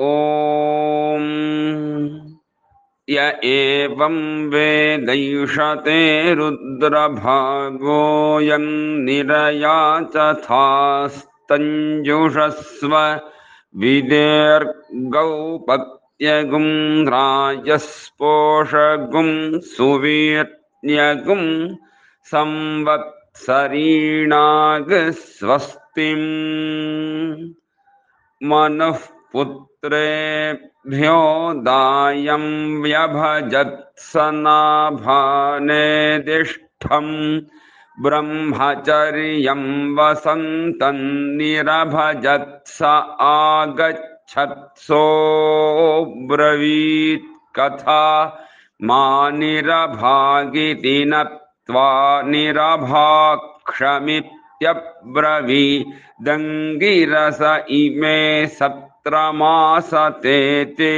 ॐ य एवं वेदैषते रुद्रभागोऽयन्निरया तथास्तञ्जुषस्व विदेर्गौपत्यगुं राजस्पोषगुं सुवीर्यगुं संवत्सरीणागस्वस्तिम्। मनुः पुत्रेभ्यो दायं व्यभजत्स नाभानेदिष्ठम् ब्रह्मचर्यं वसन्तं निरभजत्स आगच्छत्सोऽब्रवीत् कथा मा निरभागिति नत्वा यब्रवि दङ्गिरस इमे सत्रमासते ते